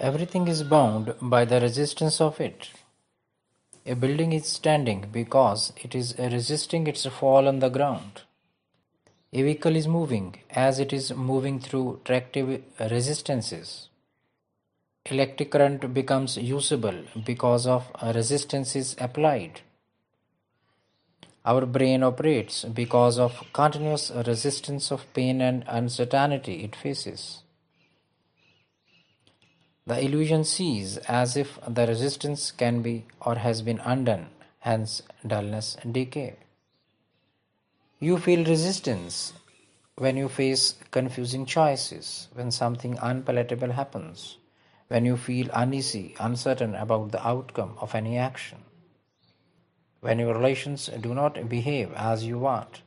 Everything is bound by the resistance of it. A building is standing because it is resisting its fall on the ground. A vehicle is moving as it is moving through tractive resistances. Electric current becomes usable because of resistances applied. Our brain operates because of continuous resistance of pain and uncertainty it faces. The illusion sees as if the resistance can be or has been undone, hence dullness decay. You feel resistance when you face confusing choices, when something unpalatable happens, when you feel uneasy, uncertain about the outcome of any action, when your relations do not behave as you want,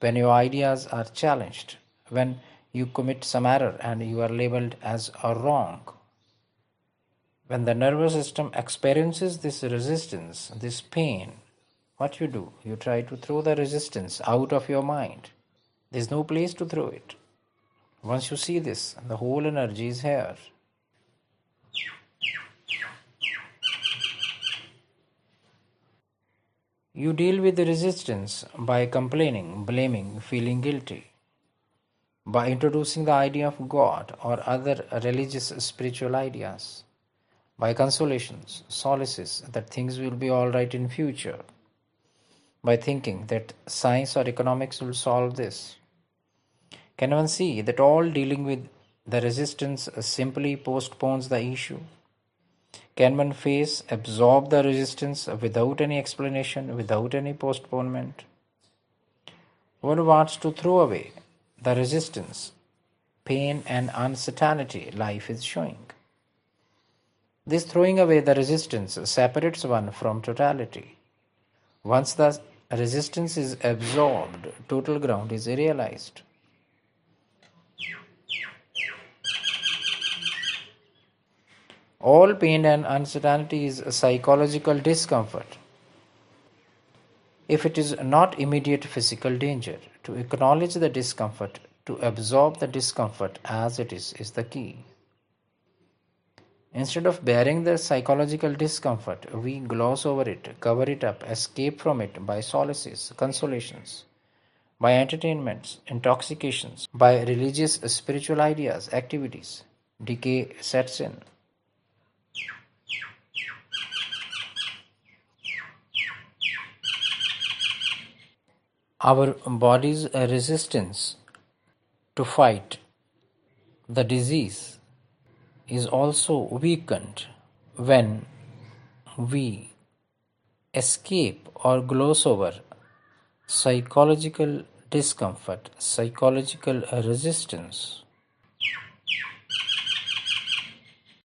when your ideas are challenged, when you commit some error and you are labeled as a wrong when the nervous system experiences this resistance, this pain, what you do? You try to throw the resistance out of your mind. There's no place to throw it. Once you see this, the whole energy is here. You deal with the resistance by complaining, blaming, feeling guilty. By introducing the idea of God or other religious spiritual ideas by consolations, solaces that things will be all right in future, by thinking that science or economics will solve this. Can one see that all dealing with the resistance simply postpones the issue? Can one face, absorb the resistance without any explanation, without any postponement? One wants to throw away the resistance, pain, and uncertainty life is showing. This throwing away the resistance separates one from totality. Once the resistance is absorbed, total ground is realized. All pain and uncertainty is psychological discomfort. If it is not immediate physical danger, to acknowledge the discomfort, to absorb the discomfort as it is, is the key. Instead of bearing the psychological discomfort, we gloss over it, cover it up, escape from it by solaces, consolations, by entertainments, intoxications, by religious, spiritual ideas, activities. Decay sets in. Our body's resistance to fight the disease is also weakened when we escape or gloss over psychological discomfort, psychological resistance.